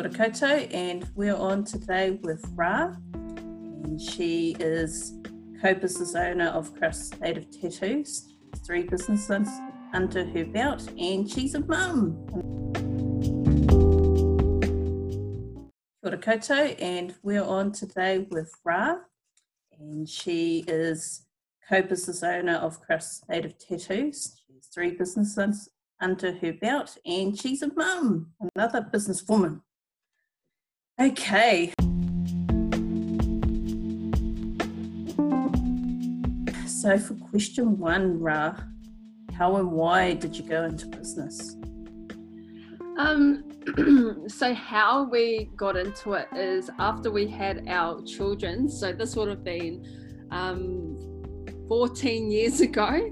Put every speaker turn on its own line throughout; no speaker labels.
Ora and we're on today with Rah, and she is co-business owner of Cross Native Tattoos, three businesses under her belt, and she's a mum. Ora and we're on today with Rah, and she is co-business owner of Cross Native Tattoos. She has three businesses under her belt, and she's a mum, another businesswoman. Okay. So, for question one, Rah, how and why did you go into business?
Um, so how we got into it is after we had our children. So this would have been um, 14 years ago.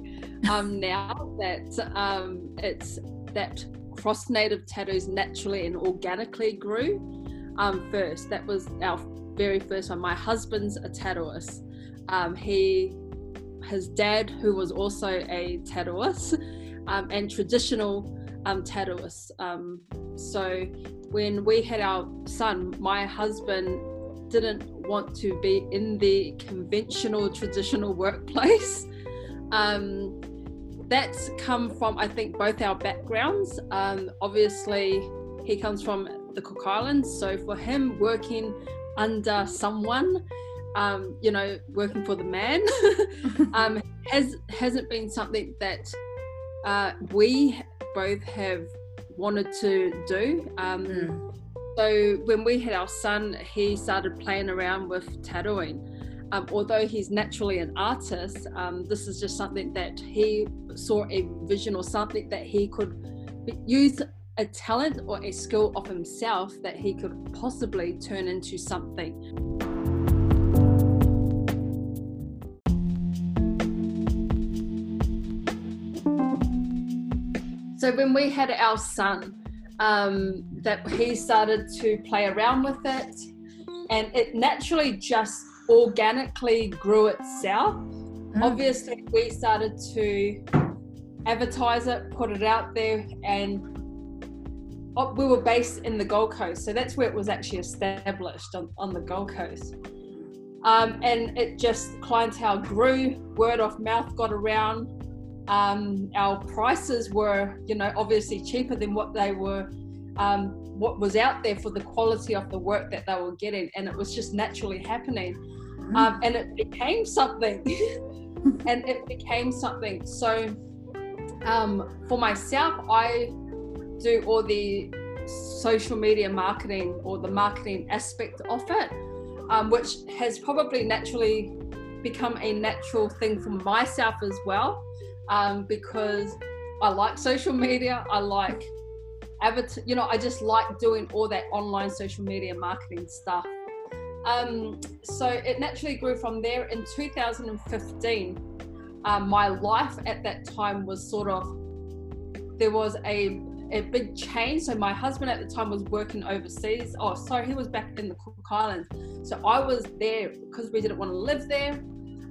Um, now that um, it's that cross native tattoos naturally and organically grew um, first. That was our very first one. My husband's a tattooist. Um, he, his dad, who was also a tattooist, um, and traditional um, tattooist. Um, so when we had our son, my husband didn't want to be in the conventional traditional workplace. Um, that's come from I think both our backgrounds. Um, obviously, he comes from the Cook Islands, so for him, working under someone, um, you know, working for the man, um, has hasn't been something that uh, we both have wanted to do. Um, mm. So when we had our son, he started playing around with tattooing. Um, although he's naturally an artist, um, this is just something that he saw a vision or something that he could use a talent or a skill of himself that he could possibly turn into something. So when we had our son, um, that he started to play around with it, and it naturally just organically grew itself. Mm. Obviously, we started to advertise it, put it out there, and we were based in the Gold Coast, so that's where it was actually established on, on the Gold Coast. Um, and it just clientele grew, word of mouth got around. Um, our prices were, you know, obviously cheaper than what they were um, what was out there for the quality of the work that they were getting, and it was just naturally happening. Mm. Um, and it became something, and it became something. So, um, for myself, I do all the social media marketing or the marketing aspect of it, um, which has probably naturally become a natural thing for myself as well, um, because I like social media. I like avatar, you know, I just like doing all that online social media marketing stuff. Um, so it naturally grew from there. In 2015, um, my life at that time was sort of there was a a big change. So my husband at the time was working overseas. Oh, sorry, he was back in the Cook Islands. So I was there because we didn't want to live there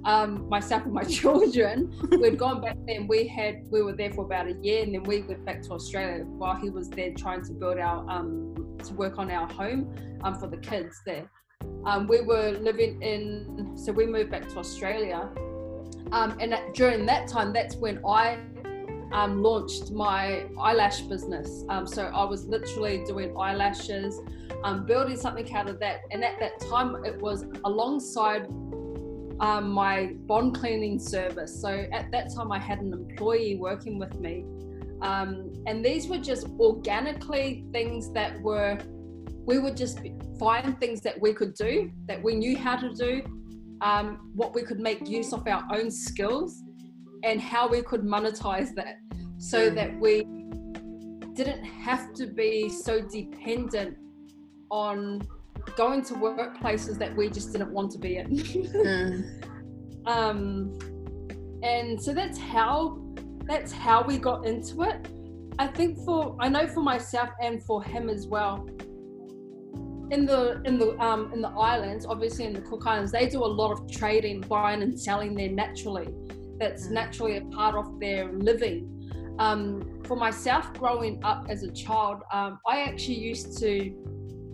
um, myself and my children, we'd gone back there and we had we were there for about a year, and then we went back to Australia while he was there trying to build our um, to work on our home um, for the kids there. Um, we were living in, so we moved back to Australia, um, and during that time, that's when I um, launched my eyelash business. Um, so I was literally doing eyelashes, um, building something out of that. And at that time, it was alongside um, my bond cleaning service. So at that time, I had an employee working with me. Um, and these were just organically things that were, we would just find things that we could do, that we knew how to do, um, what we could make use of our own skills, and how we could monetize that so mm. that we didn't have to be so dependent on going to workplaces that we just didn't want to be in. mm. um, and so that's how that's how we got into it. I think for I know for myself and for him as well. In the in the um, in the islands, obviously in the Cook Islands, they do a lot of trading, buying and selling there naturally. That's mm. naturally a part of their living. Um, for myself, growing up as a child, um, I actually used to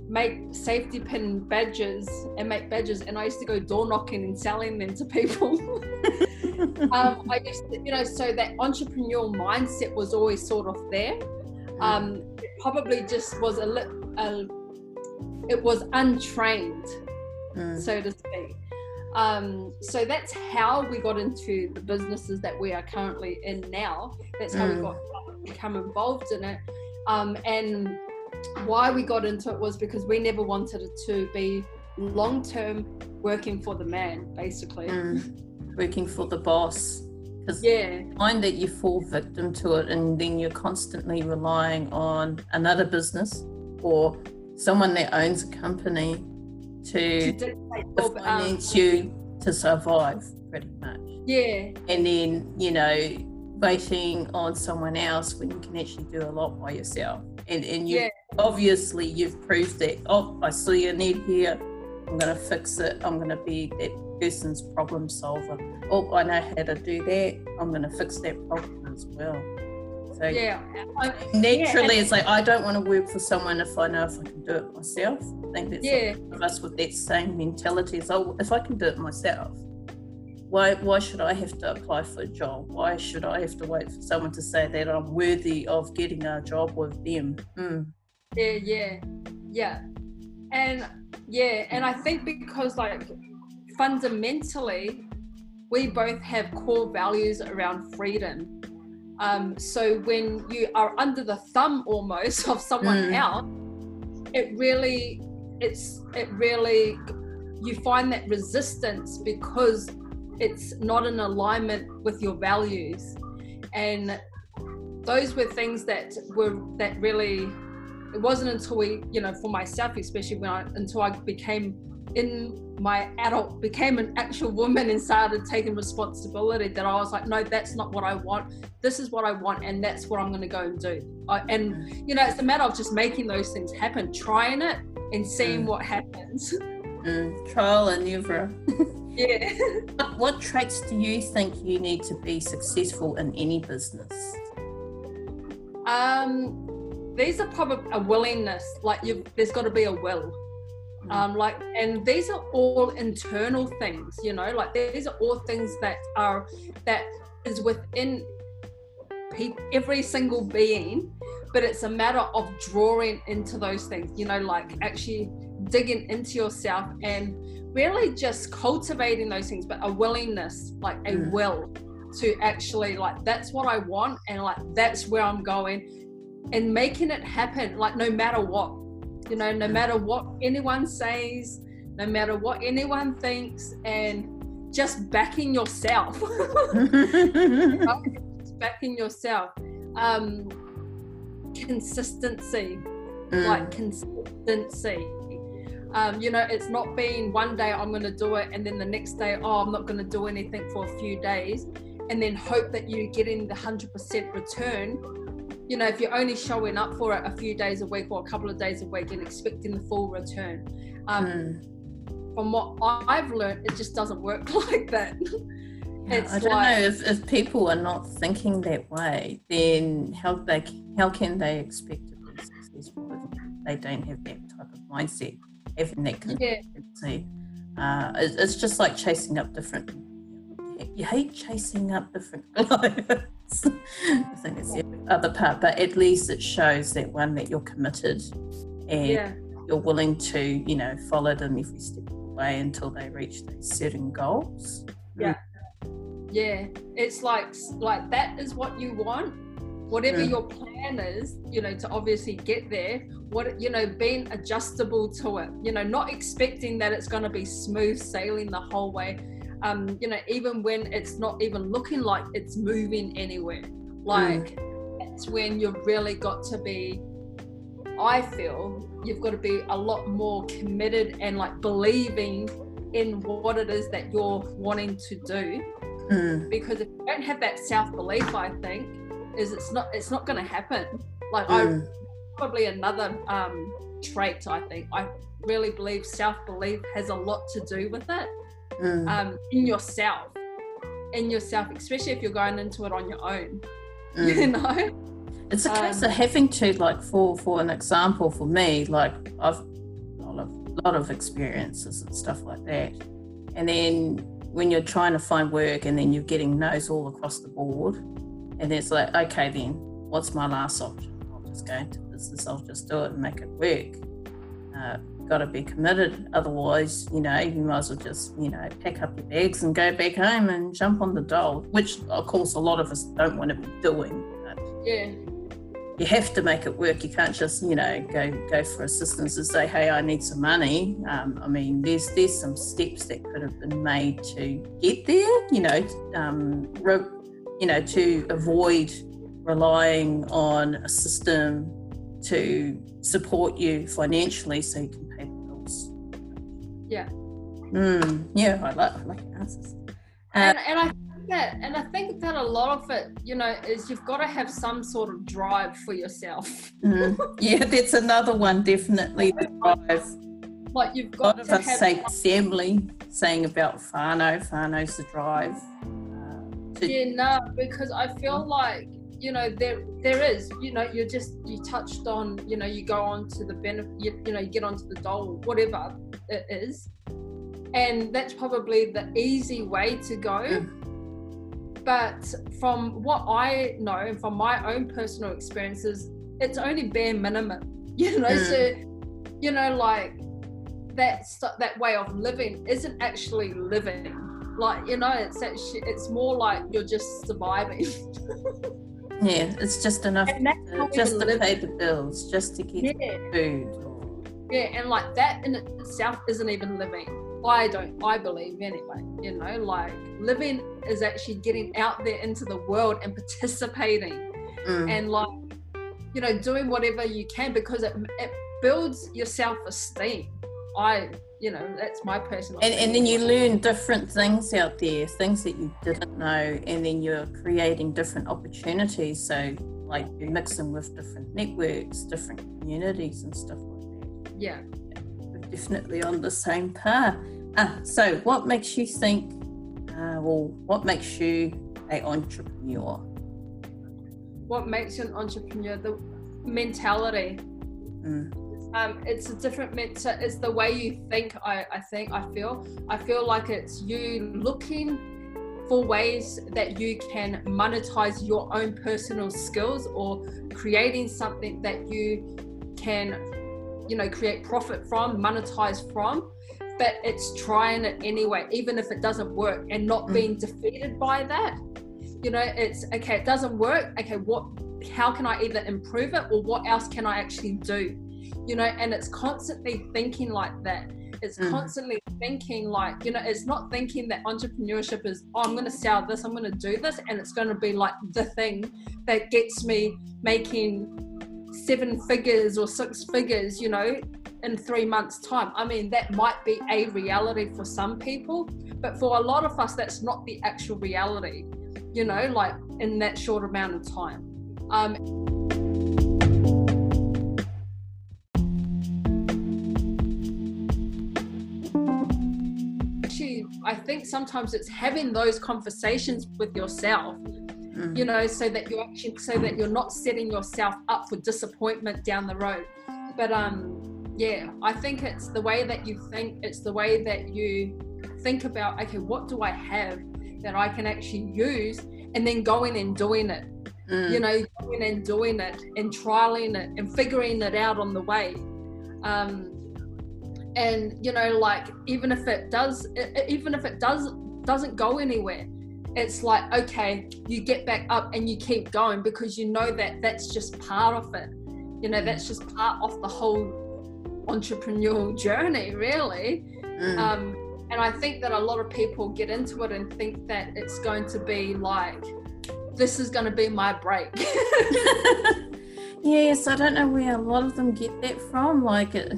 make safety pin badges and make badges and i used to go door knocking and selling them to people um, i used to, you know so that entrepreneurial mindset was always sort of there um, it probably just was a little it was untrained mm. so to speak um, so that's how we got into the businesses that we are currently in now that's how mm. we got become involved in it um, and why we got into it was because we never wanted it to be long term working for the man, basically.
Mm, working for the boss.
Because yeah.
find that you fall victim to it and then you're constantly relying on another business or someone that owns a company to, to, um, you to survive pretty much.
Yeah.
And then, you know, waiting on someone else when you can actually do a lot by yourself. And and you yeah. obviously you've proved that. Oh, I see a need here. I'm gonna fix it. I'm gonna be that person's problem solver. Oh, I know how to do that. I'm gonna fix that problem as well. So
yeah,
naturally, yeah, it's like I don't want to work for someone if I know if I can do it myself. I think that's yeah. of us with that same mentality. So if I can do it myself, why why should I have to apply for a job? Why should I have to wait for someone to say that I'm worthy of getting a job with them? Mm.
Yeah, yeah, yeah, and yeah, and I think because like fundamentally, we both have core values around freedom. Um, so when you are under the thumb almost of someone mm. else, it really, it's it really, you find that resistance because it's not in alignment with your values and those were things that were that really it wasn't until we you know for myself especially when i until i became in my adult became an actual woman and started taking responsibility that i was like no that's not what i want this is what i want and that's what i'm going to go and do I, and you know it's a matter of just making those things happen trying it and seeing mm. what happens
mm, trial and error
Yeah.
what traits do you think you need to be successful in any business?
Um, these are probably a willingness. Like you, there's got to be a will. Mm. Um, like, and these are all internal things. You know, like these are all things that are that is within every single being but it's a matter of drawing into those things you know like actually digging into yourself and really just cultivating those things, but a willingness, like a mm. will to actually like that's what I want and like that's where I'm going and making it happen like no matter what you know no matter what anyone says no matter what anyone thinks and just backing yourself just backing yourself um consistency mm. like consistency um, you know, it's not being one day I'm going to do it and then the next day, oh, I'm not going to do anything for a few days and then hope that you're getting the 100% return. You know, if you're only showing up for it a few days a week or a couple of days a week and expecting the full return. Um, mm. From what I've learned, it just doesn't work like that.
Yeah, I don't like, know if, if people are not thinking that way, then how they how can they expect to be successful if they don't have that type of mindset? having that consistency. Yeah. Uh, it's just like chasing up different. You hate chasing up different. I think it's the other part, but at least it shows that one that you're committed and yeah. you're willing to, you know, follow them every step of the way until they reach those certain goals.
Yeah, yeah. It's like like that is what you want. Whatever mm. your plan is, you know, to obviously get there what you know being adjustable to it you know not expecting that it's going to be smooth sailing the whole way um you know even when it's not even looking like it's moving anywhere like mm. that's when you've really got to be i feel you've got to be a lot more committed and like believing in what it is that you're wanting to do mm. because if you don't have that self-belief i think is it's not it's not going to happen like mm. i probably another um, trait. I think I really believe self belief has a lot to do with it mm. um, in yourself, in yourself, especially if you're going into it on your own. Mm. You know,
it's a case um, of having to like for for an example for me, like I've a lot of experiences and stuff like that. And then when you're trying to find work and then you're getting no's all across the board, and it's like, okay, then what's my last option? I'll just go into business, I'll just do it and make it work. Uh, got to be committed. Otherwise, you know, you might as well just, you know, pack up your bags and go back home and jump on the dole, which of course a lot of us don't want to be doing.
yeah.
You have to make it work. You can't just, you know, go go for assistance and say, "Hey, I need some money." Um, I mean, there's there's some steps that could have been made to get there. You know, um, re- you know, to avoid relying on a system to support you financially so you can pay the bills.
Yeah.
Mm, yeah, I like, I like your answers.
and, and I think that and I think that a lot of it, you know, is you've got to have some sort of drive for yourself.
Mm, yeah, that's another one, definitely the drive.
Like you've
A lot
got
of
to
us
have
say family, saying about whānau, whānau's the drive. Uh, to,
yeah, no, because I feel like you know there there is you know you're just you touched on you know you go on to the benefit you, you know you get onto the dole whatever it is and that's probably the easy way to go
Mm.
but from what i know and from my own personal experiences it's only bare minimum you know
Mm.
so you know like that that way of living isn't actually living like you know it's actually it's more like you're just surviving
yeah, it's just enough to, just to pay the bills, just to get
yeah.
food.
Yeah and like that in itself isn't even living. I don't i believe anyway you know like living is actually getting out there into the world and participating
Mm,
and like you know doing whatever you can because it, it builds your self-esteem. I you know that's my personal
and, and then you learn different things out there, things that you didn't know, and then you're creating different opportunities. So, like, you're mixing with different networks, different communities, and stuff like that.
yeah
We're definitely on the same path. Ah, so, what makes you think, uh, well, what makes you a entrepreneur?
what makes you an entrepreneur the mentality
Mm,
um, it's a different mental it's the way you think I, I think i feel. I feel like it's you looking for ways that you can monetize your own personal skills or creating something that you can you know create profit from monetize from but it's trying it anyway even if it doesn't work and not
Mm.
being defeated by that. You know it's okay it doesn't work. Okay what how can i either improve it or what else can i actually do you know and it's constantly thinking like that. It's
Mm.
constantly thinking like you know it's not thinking that entrepreneurship is oh i'm going to sell this i'm going to do this and it's going to be like the thing that gets me making seven figures or six figures you know in three months time. I mean that might be a reality for some people but for a lot of us that's not the actual reality you know like in that short amount of time. Um think sometimes it's having those conversations with yourself
mm,
you know so that you're actually so that you're not setting yourself up for disappointment down the road. But um yeah i think it's the way that you think it's the way that you think about okay what do i have that i can actually use? And then going and doing it
mm,
you know going and doing it and trialing it and figuring it out on the way. Um and you know like even if it does even if it does doesn't go anywhere it's like okay you get back up and you keep going because you know that that's just part of it you know that's just part of the whole entrepreneurial journey really
mm.
um, and I think that a lot of people get into it and think that it's going to be like, this is going to be my break.
yes, I don't know where a lot of them get that from. Like, it,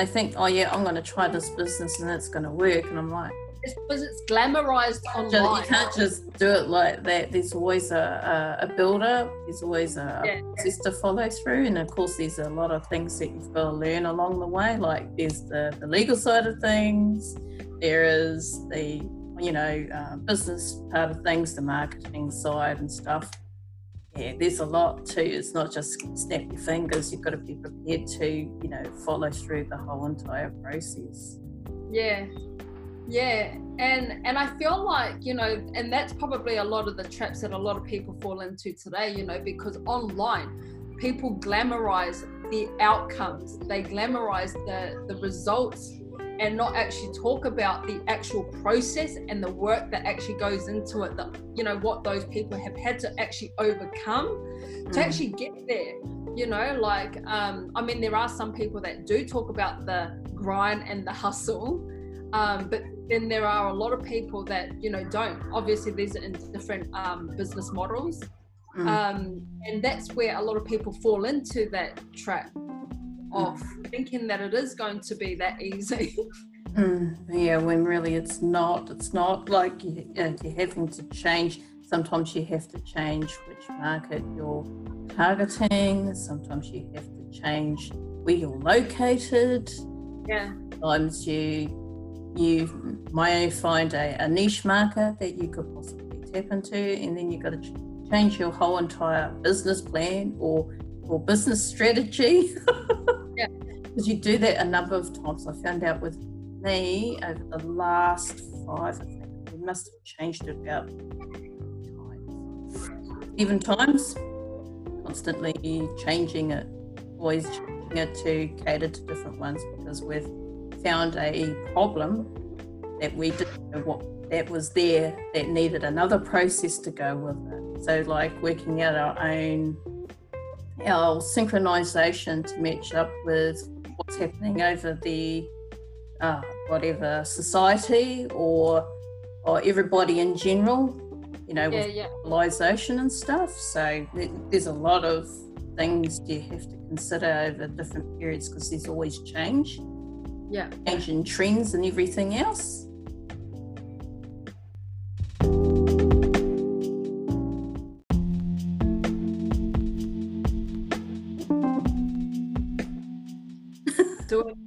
they think, oh, yeah, I'm going to try this business and it's going to work. And I'm like,
it's because it's glamorized
ju- you can't just do it like that. There's always a, a, a build up, there's always a,
Yeah.
process to follow through. And of course, there's a lot of things that you've got to learn along the way. Like, there's the, the legal side of things, there is the you know uh, business part of things, the marketing side and stuff. Yeah, there's a lot too. It's not just snap your fingers. You've got to be prepared to, you know, follow through the whole entire process.
Yeah, yeah, and and I feel like you know, and that's probably a lot of the traps that a lot of people fall into today. You know, because online, people glamorize the outcomes. They glamorize the the results and not actually talk about the actual process and the work that actually goes into it that you know what those people have had to actually overcome mm. to actually get there you know like um, i mean there are some people that do talk about the grind and the hustle um, but then there are a lot of people that you know don't obviously these are in different um, business models mm. um, and that's where a lot of people fall into that trap of thinking that it is going to be that easy.
Mm, yeah, when really it's not. It's not like you, uh, you're having to change. Sometimes you have to change which market you're targeting. Sometimes you have to change where you're located.
Yeah.
Sometimes you you might find a, a niche market that you could possibly tap into, and then you've got to ch- change your whole entire business plan or or business strategy.
yeah.
Because you do that a number of times. I found out with me over the last five, I think we must have changed it about times. Even times, constantly changing it, always changing it to cater to different ones because we've found a problem that we didn't know what that was there that needed another process to go with it. So like working out our own our synchronization to match up with what's happening over the uh, whatever society or or everybody in general you know
yeah,
with
yeah.
globalization and stuff. So there's a lot of things you have to consider over different periods because there's always change.
Yeah.
Change in trends and everything else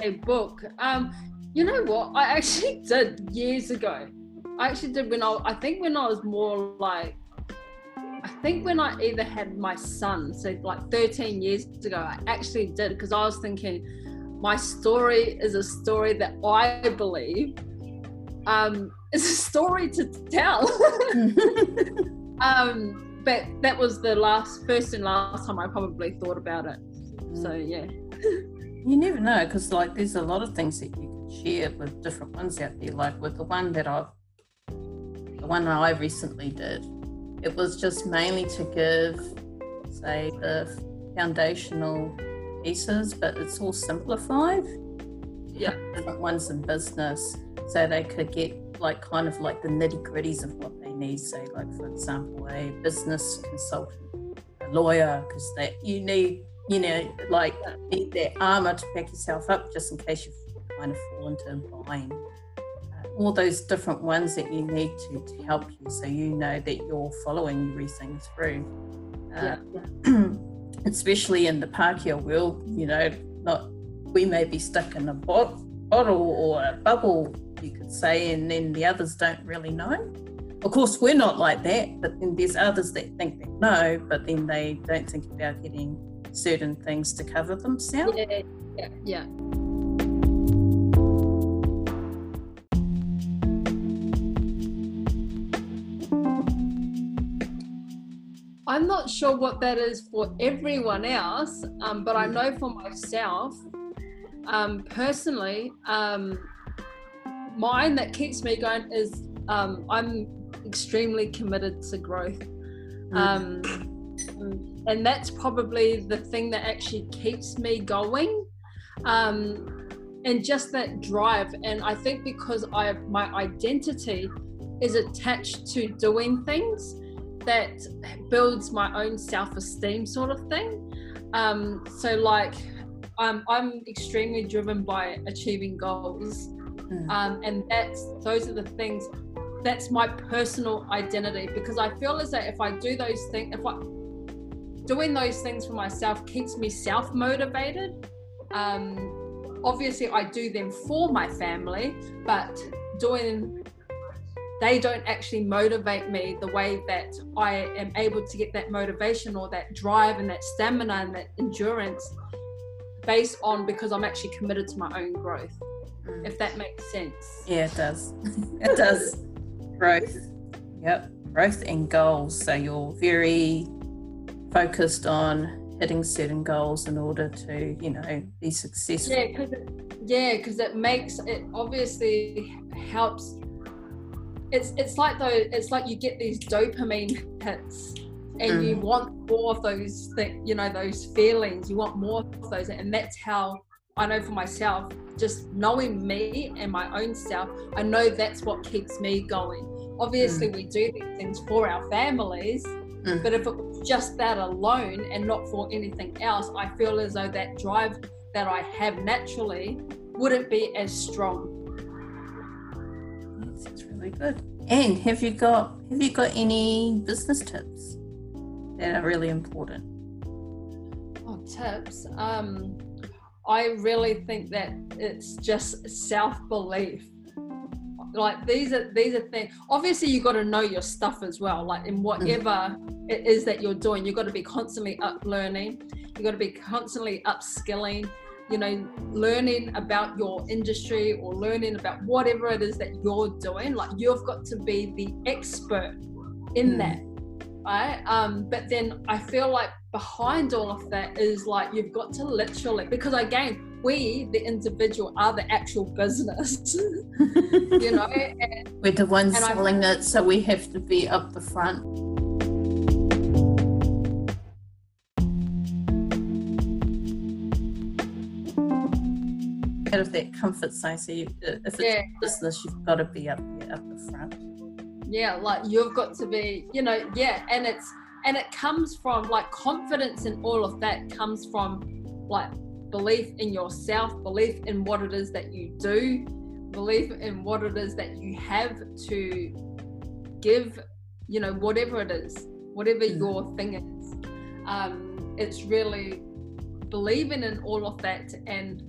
a book. Um, you know what? I actually did years ago. I actually did when I, I think when I was more like, I think when I either had my son, so like 13 years ago, I actually did because I was thinking, my story is a story that I believe um, is a story to tell. um, but that was the last, first and last time I probably thought about it. So yeah.
You never know because, like, there's a lot of things that you can share with different ones out there. Like with the one that I've, the one I recently did, it was just mainly to give, say, the foundational pieces, but it's all simplified.
Yeah,
different ones in business, so they could get like kind of like the nitty gritties of what they need. Say, like for example, a business consultant, a lawyer, because that you need you know, like need that armor to back yourself up just in case you kind of fall into a bind. Uh, all those different ones that you need to, to help you so you know that you're following everything through. Uh, yeah. especially in the Pākehā world, you know, not we may be stuck in a bot, bottle or a bubble, you could say, and then the others don't really know. Of course, we're not like that, but then there's others that think they know, but then they don't think about getting certain things to cover themselves.
Yeah, yeah, yeah. I'm not sure what that is for everyone else, um, but I know for myself, um, personally, um, mine that keeps me going is um, I'm extremely committed to growth. Mm. Um, and that's probably the thing that actually keeps me going um, and just that drive. And i think because i my identity is attached to doing things that builds my own self-esteem sort of thing. Um, so like um, i'm extremely driven by achieving goals. Mm. um, and that's those are the things that's my personal identity. Because i feel as though if i do those things if i doing those things for myself keeps me self motivated. Um, obviously, I do them for my family, but doing they don't actually motivate me the way that I am able to get that motivation or that drive and that stamina and that endurance based on because I'm actually committed to my own growth. Mm. If that makes sense.
Yeah, it does. it does. growth. Yep. Growth and goals. So you're very focused on hitting certain goals in order to, you know, be successful.
Yeah, because it, yeah, because it makes it obviously helps. It's it's like though it's like you get these dopamine hits and mm. you want more of those things, you know, those feelings. You want more of those, and that's how I know for myself. Just knowing me and my own self, I know that's what keeps me going. Obviously, mm. we do these things for our families, mm. but if it was just that alone and not for anything else, I feel as though that drive that I have naturally wouldn't be as strong.
That's really good. And have you got have you got any business tips that are really important?
Oh, tips. Um, I really think that it's just self belief. Like these are these are things. Obviously, you got to know your stuff as well. Like in whatever mm. it is that you're doing, you've got to be constantly up learning. you've got to be constantly upskilling you know, learning about your industry or learning about whatever it is that you're doing. Like you've got to be the expert in mm. that, right? Um, but then I feel like behind all of that is like you've got to literally because again, we the individual are the actual business, you know.
And, We're the ones selling it, so we have to be up the front. out of that comfort zone. So you, uh, if it's yeah. business, you've got to be up there, up the front.
Yeah, like you've got to be, you know, yeah, and it's and it comes from like confidence and all of that comes from like belief in yourself, belief in what it is that you do, belief in what it is that you have to give, you know, whatever it is, whatever mm. your thing is. Um, it's really believing in all of that and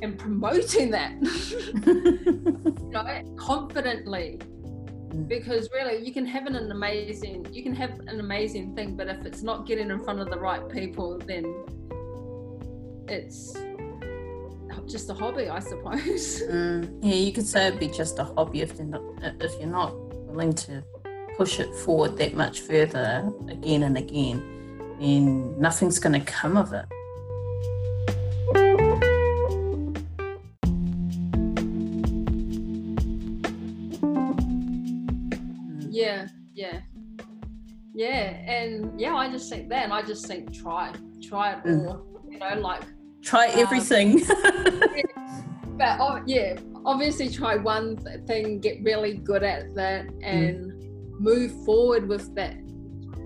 and promoting that you know, confidently mm. because really you can have an amazing you can have an amazing thing but if it's not getting in front of the right people then it's just a hobby i suppose.
Mm, yeah you could say it'd be just a hobby if you're not if you're not willing to push it forward that much further again and again then nothing's going to come of it.
Yeah yeah, yeah, and yeah i just think that and i just think try try it mm. you know like
try um, everything
but oh, yeah obviously try one thing get really good at that and mm. move forward with that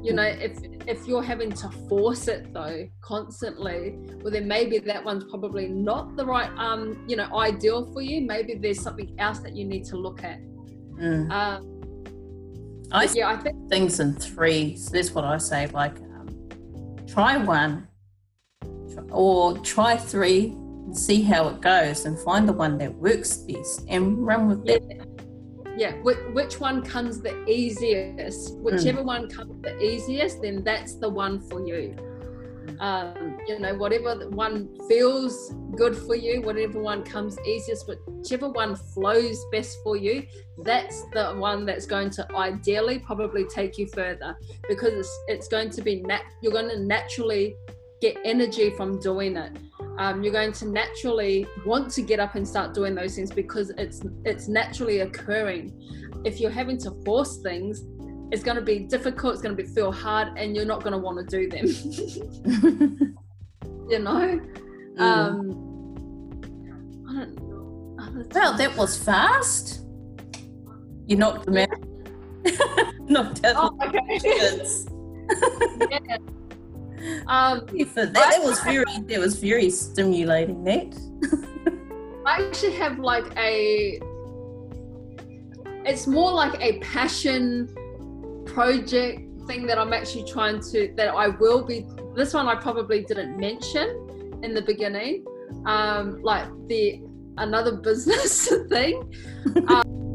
you know if if you're having to force it though constantly well then maybe that one's probably not the right um you know ideal for you maybe there's something else that you need to look at mm. um,
I yeah, I think things in three. So that's what I say. Like, um, try one, or try three, and see how it goes, and find the one that works best, and run with
yeah. that. Yeah, which, which one comes the easiest? Whichever mm. one comes the easiest, then that's the one for you um, you know whatever one feels good for you whatever one comes easiest whichever one flows best for you that's the one that's going to ideally probably take you further because it's, it's going to be nat- you're going to naturally get energy from doing it. Um, you're going to naturally want to get up and start doing those things because it's it's naturally occurring. If you're having to force things it's going to be difficult it's going to be feel hard and you're not going to want to do them. You know? Mm. um
I don't, Know. well that was fast. You knocked them out knocked out oh, okay. yeah. um that, that was very that was very stimulating that
I actually have like a it's more like a passion project thing that I'm actually trying to that I will be this one I probably didn't mention in the beginning um like the another business thing. um,